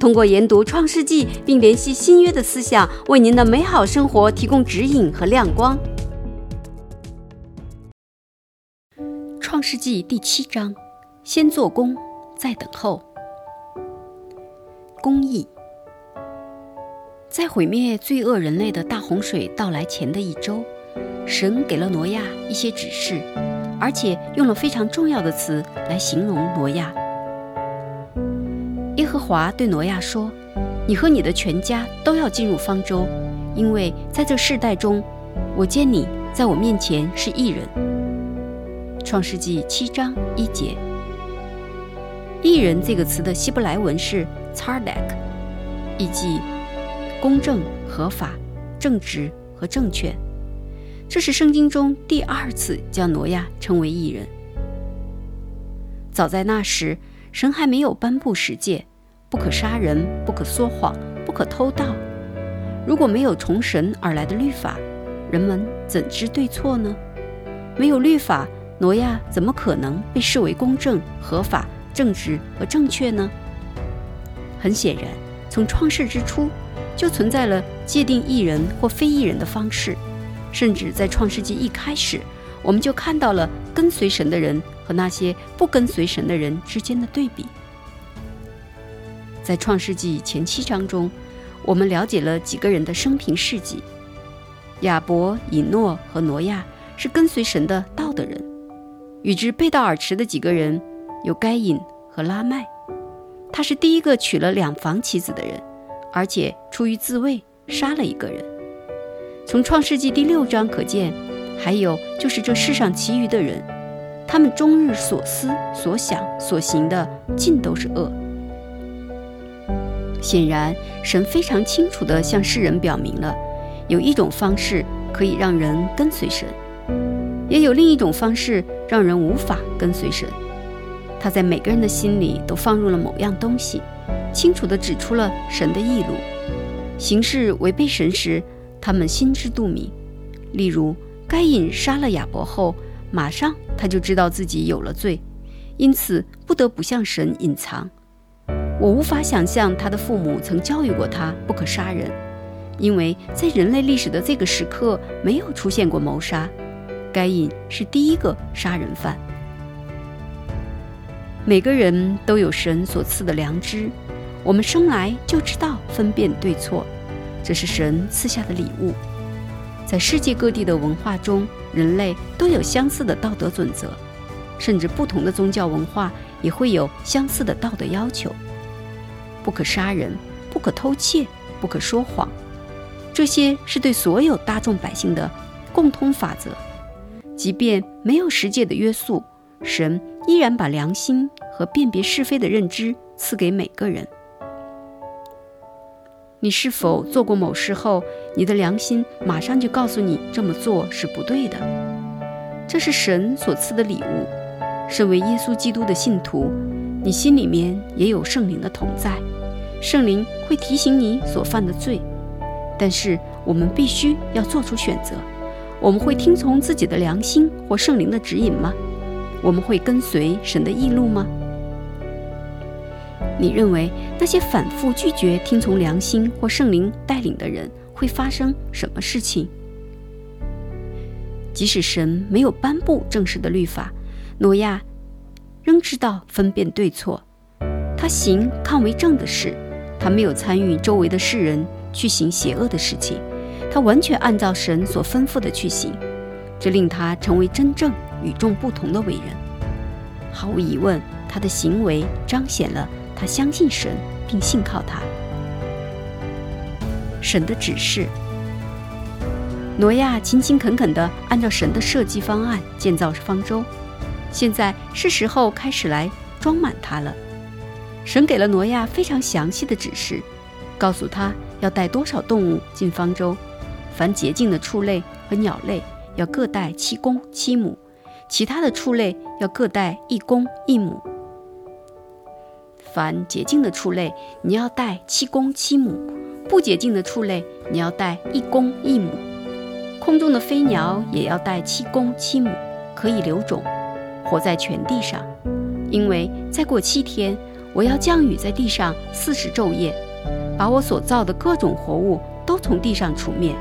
通过研读创世纪并联系新约的思想，为您的美好生活提供指引和亮光。创世纪第七章：先做工，再等候。公义。在毁灭罪恶人类的大洪水到来前的一周，神给了挪亚一些指示，而且用了非常重要的词来形容挪亚。耶和华对挪亚说：“你和你的全家都要进入方舟，因为在这世代中，我见你在我面前是义人。”创世纪七章一节。义人这个词的希伯来文是 t a r d a k 意即公正、合法、正直和正确。这是圣经中第二次将挪亚称为义人。早在那时，神还没有颁布十诫：不可杀人，不可说谎，不可偷盗。如果没有从神而来的律法，人们怎知对错呢？没有律法，挪亚怎么可能被视为公正、合法、正直和正确呢？很显然，从创世之初就存在了界定艺人或非艺人的方式，甚至在创世纪一开始，我们就看到了跟随神的人和那些不跟随神的人之间的对比。在创世纪前七章中，我们了解了几个人的生平事迹。亚伯、以诺和挪亚是跟随神的道的人，与之背道而驰的几个人有该隐和拉麦。他是第一个娶了两房妻子的人，而且出于自卫杀了一个人。从创世纪第六章可见，还有就是这世上其余的人，他们终日所思所想所行的尽都是恶。显然，神非常清楚地向世人表明了，有一种方式可以让人跟随神，也有另一种方式让人无法跟随神。他在每个人的心里都放入了某样东西，清楚地指出了神的义路。行事违背神时，他们心知肚明。例如，该隐杀了亚伯后，马上他就知道自己有了罪，因此不得不向神隐藏。我无法想象他的父母曾教育过他不可杀人，因为在人类历史的这个时刻没有出现过谋杀。该隐是第一个杀人犯。每个人都有神所赐的良知，我们生来就知道分辨对错，这是神赐下的礼物。在世界各地的文化中，人类都有相似的道德准则，甚至不同的宗教文化也会有相似的道德要求。不可杀人，不可偷窃，不可说谎，这些是对所有大众百姓的共通法则。即便没有十界的约束，神依然把良心和辨别是非的认知赐给每个人。你是否做过某事后，你的良心马上就告诉你这么做是不对的？这是神所赐的礼物。身为耶稣基督的信徒，你心里面也有圣灵的同在，圣灵会提醒你所犯的罪。但是我们必须要做出选择：我们会听从自己的良心或圣灵的指引吗？我们会跟随神的义路吗？你认为那些反复拒绝听从良心或圣灵带领的人会发生什么事情？即使神没有颁布正式的律法，诺亚仍知道分辨对错。他行抗为正的事，他没有参与周围的世人去行邪恶的事情，他完全按照神所吩咐的去行，这令他成为真正与众不同的伟人。毫无疑问，他的行为彰显了。他相信神，并信靠他。神的指示，挪亚勤勤恳恳地按照神的设计方案建造方舟，现在是时候开始来装满它了。神给了挪亚非常详细的指示，告诉他要带多少动物进方舟。凡洁净的畜类和鸟类要各带七公七母，其他的畜类要各带一公一母。凡洁净的畜类，你要带七公七母；不洁净的畜类，你要带一公一母。空中的飞鸟也要带七公七母，可以留种，活在全地上。因为再过七天，我要降雨在地上四十昼夜，把我所造的各种活物都从地上除灭。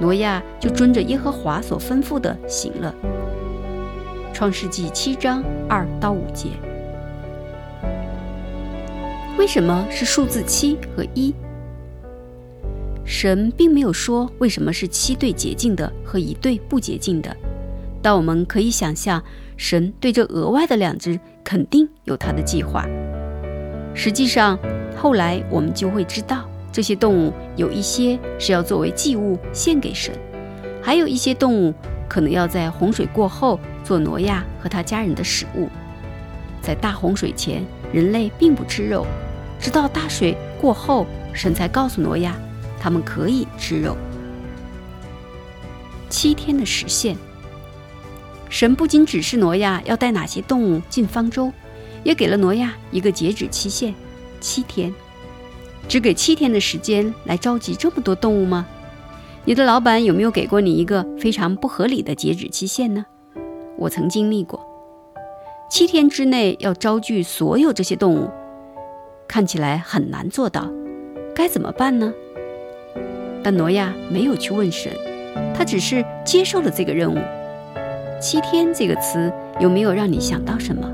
挪亚就遵着耶和华所吩咐的行了。创世纪七章二到五节。为什么是数字七和一？神并没有说为什么是七对洁净的和一对不洁净的，但我们可以想象，神对这额外的两只肯定有他的计划。实际上，后来我们就会知道，这些动物有一些是要作为祭物献给神，还有一些动物可能要在洪水过后做挪亚和他家人的食物。在大洪水前，人类并不吃肉。直到大水过后，神才告诉挪亚，他们可以吃肉。七天的时限，神不仅指示挪亚要带哪些动物进方舟，也给了挪亚一个截止期限——七天。只给七天的时间来召集这么多动物吗？你的老板有没有给过你一个非常不合理的截止期限呢？我曾经历过，七天之内要招聚所有这些动物。看起来很难做到，该怎么办呢？但挪亚没有去问神，他只是接受了这个任务。七天这个词有没有让你想到什么？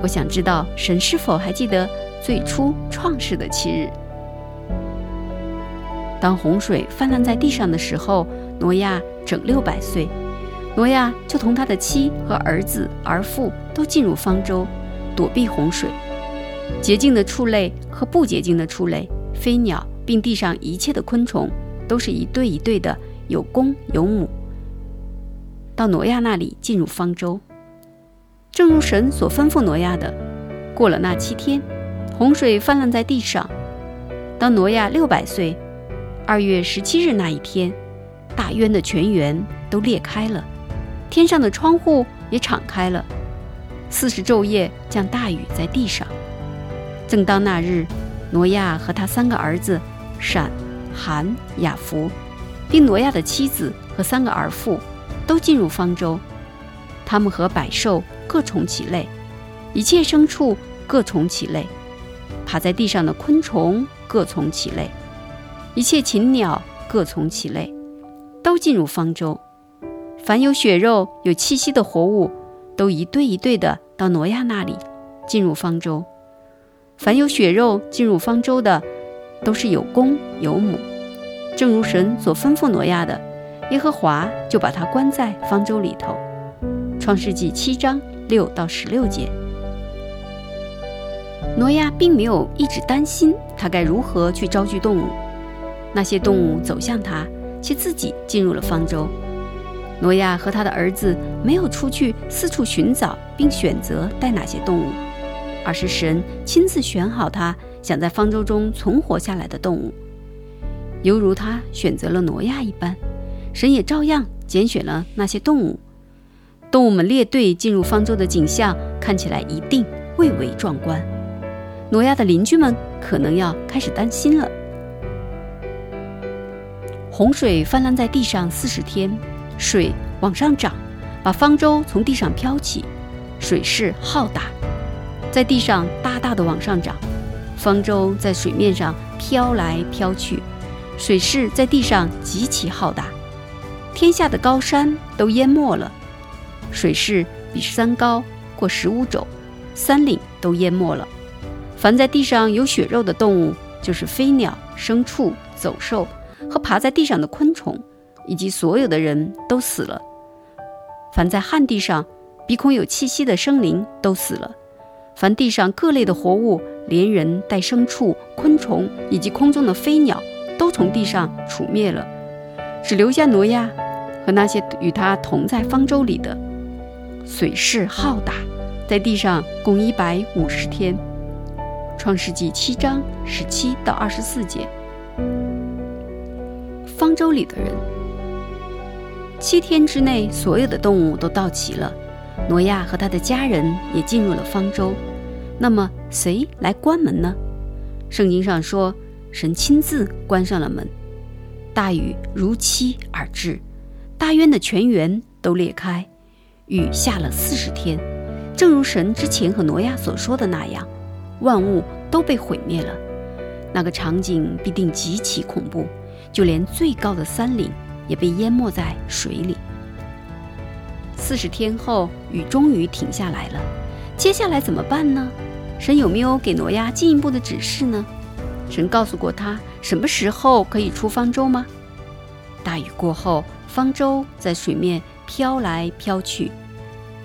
我想知道神是否还记得最初创世的七日。当洪水泛滥在地上的时候，挪亚整六百岁，挪亚就同他的妻和儿子儿妇都进入方舟，躲避洪水。洁净的畜类和不洁净的畜类、飞鸟，并地上一切的昆虫，都是一对一对的，有公有母。到挪亚那里进入方舟，正如神所吩咐挪亚的。过了那七天，洪水泛滥在地上。当挪亚六百岁，二月十七日那一天，大渊的泉源都裂开了，天上的窗户也敞开了，四十昼夜降大雨在地上。正当那日，挪亚和他三个儿子闪、含、雅弗，并挪亚的妻子和三个儿妇，都进入方舟。他们和百兽各从其类，一切牲畜各从其类，爬在地上的昆虫各从其类，一切禽鸟各从其类，都进入方舟。凡有血肉、有气息的活物，都一对一对的到挪亚那里，进入方舟。凡有血肉进入方舟的，都是有公有母，正如神所吩咐挪亚的，耶和华就把他关在方舟里头。创世纪七章六到十六节。挪亚并没有一直担心他该如何去招聚动物，那些动物走向他，且自己进入了方舟。挪亚和他的儿子没有出去四处寻找，并选择带哪些动物。而是神亲自选好他想在方舟中存活下来的动物，犹如他选择了挪亚一般，神也照样拣选了那些动物。动物们列队进入方舟的景象看起来一定蔚为壮观。挪亚的邻居们可能要开始担心了。洪水泛滥在地上四十天，水往上涨，把方舟从地上飘起，水势浩大。在地上大大的往上涨，方舟在水面上飘来飘去，水势在地上极其浩大，天下的高山都淹没了，水势比山高过十五肘，山岭都淹没了。凡在地上有血肉的动物，就是飞鸟、牲畜、走兽和爬在地上的昆虫，以及所有的人都死了。凡在旱地上鼻孔有气息的生灵都死了。凡地上各类的活物，连人带牲畜、昆虫以及空中的飞鸟，都从地上除灭了，只留下挪亚和那些与他同在方舟里的。水势浩大，在地上共一百五十天。创世纪七章十七到二十四节。方舟里的人，七天之内，所有的动物都到齐了，挪亚和他的家人也进入了方舟。那么，谁来关门呢？圣经上说，神亲自关上了门。大雨如期而至，大渊的泉源都裂开，雨下了四十天，正如神之前和挪亚所说的那样，万物都被毁灭了。那个场景必定极其恐怖。就连最高的山岭也被淹没在水里。四十天后，雨终于停下来了。接下来怎么办呢？神有没有给挪亚进一步的指示呢？神告诉过他什么时候可以出方舟吗？大雨过后，方舟在水面飘来飘去，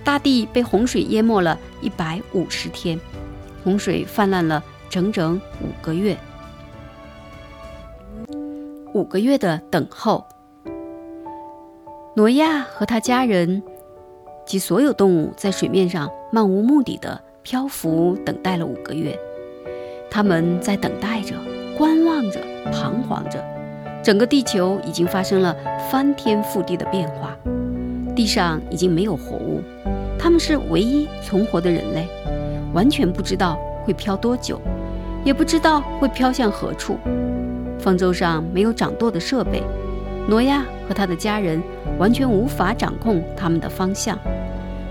大地被洪水淹没了一百五十天，洪水泛滥了整整五个月。五个月的等候，挪亚和他家人及所有动物在水面上漫无目的的漂浮，等待了五个月。他们在等待着，观望着，彷徨着。整个地球已经发生了翻天覆地的变化，地上已经没有活物。他们是唯一存活的人类，完全不知道会漂多久，也不知道会飘向何处。方舟上没有掌舵的设备，挪亚和他的家人完全无法掌控他们的方向。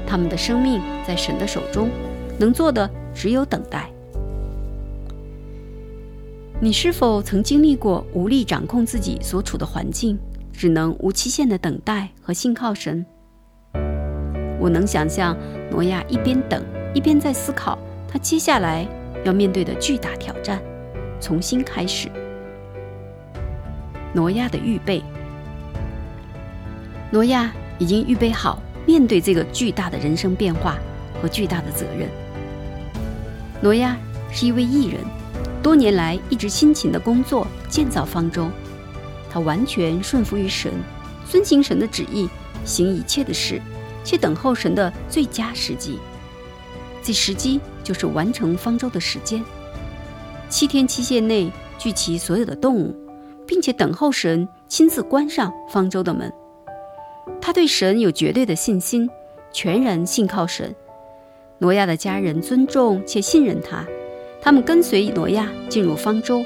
他们的生命在神的手中，能做的只有等待。你是否曾经历过无力掌控自己所处的环境，只能无期限的等待和信靠神？我能想象挪亚一边等，一边在思考他接下来要面对的巨大挑战：重新开始。挪亚的预备，挪亚已经预备好面对这个巨大的人生变化和巨大的责任。挪亚是一位艺人，多年来一直辛勤的工作建造方舟，他完全顺服于神，遵行神的旨意，行一切的事，且等候神的最佳时机。这时机就是完成方舟的时间，七天期限内聚齐所有的动物。并且等候神亲自关上方舟的门。他对神有绝对的信心，全然信靠神。挪亚的家人尊重且信任他，他们跟随挪亚进入方舟，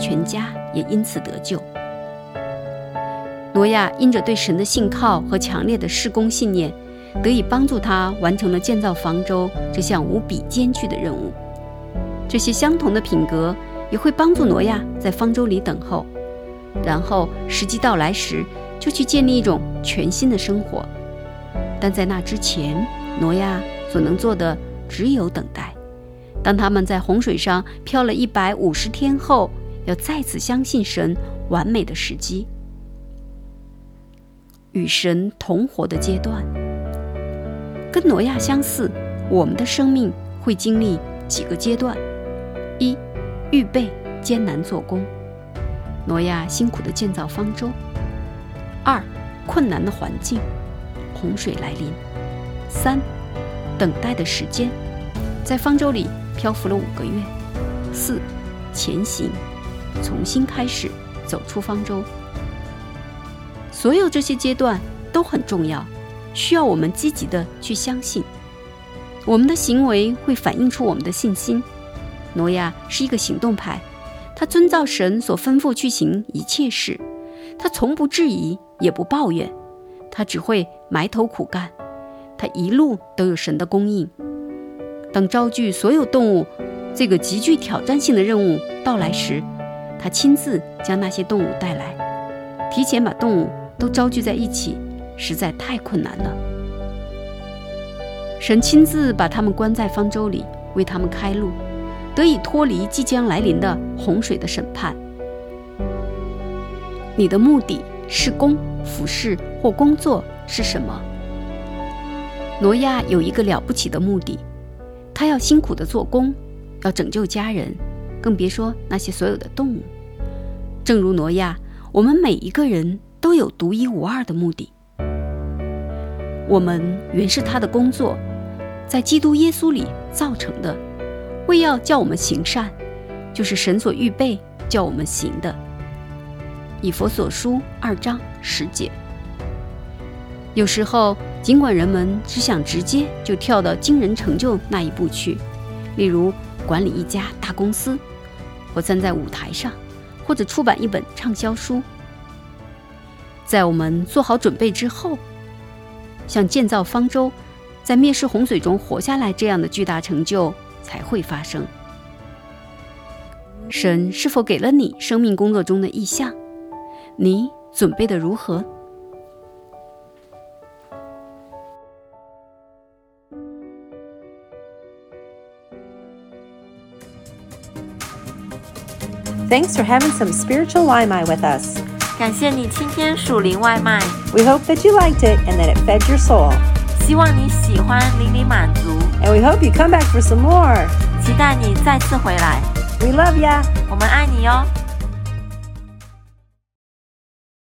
全家也因此得救。挪亚因着对神的信靠和强烈的施工信念，得以帮助他完成了建造方舟这项无比艰巨的任务。这些相同的品格也会帮助挪亚在方舟里等候。然后时机到来时，就去建立一种全新的生活。但在那之前，挪亚所能做的只有等待。当他们在洪水上漂了一百五十天后，要再次相信神完美的时机。与神同活的阶段，跟挪亚相似，我们的生命会经历几个阶段：一、预备艰难做工。挪亚辛苦的建造方舟。二，困难的环境，洪水来临。三，等待的时间，在方舟里漂浮了五个月。四，前行，重新开始，走出方舟。所有这些阶段都很重要，需要我们积极的去相信。我们的行为会反映出我们的信心。挪亚是一个行动派。他遵照神所吩咐去行一切事，他从不质疑，也不抱怨，他只会埋头苦干。他一路都有神的供应。当招聚所有动物这个极具挑战性的任务到来时，他亲自将那些动物带来。提前把动物都招聚在一起，实在太困难了。神亲自把他们关在方舟里，为他们开路。得以脱离即将来临的洪水的审判。你的目的是工、服饰或工作是什么？挪亚有一个了不起的目的，他要辛苦的做工，要拯救家人，更别说那些所有的动物。正如挪亚，我们每一个人都有独一无二的目的。我们原是他的工作，在基督耶稣里造成的。为要叫我们行善，就是神所预备叫我们行的。以佛所书二章十节。有时候，尽管人们只想直接就跳到惊人成就那一步去，例如管理一家大公司，或站在舞台上，或者出版一本畅销书，在我们做好准备之后，像建造方舟，在灭世洪水中活下来这样的巨大成就才会发生。神是否给了你生命工作中的意向？你准备的如何？Thanks for having some spiritual Limai with us. 感谢你今天属灵外卖。We hope that you liked it and that it fed your soul. 希望你喜欢，令你满足。And we hope you come back for some more. 期待你再次回来。We love ya. 我们爱你哟。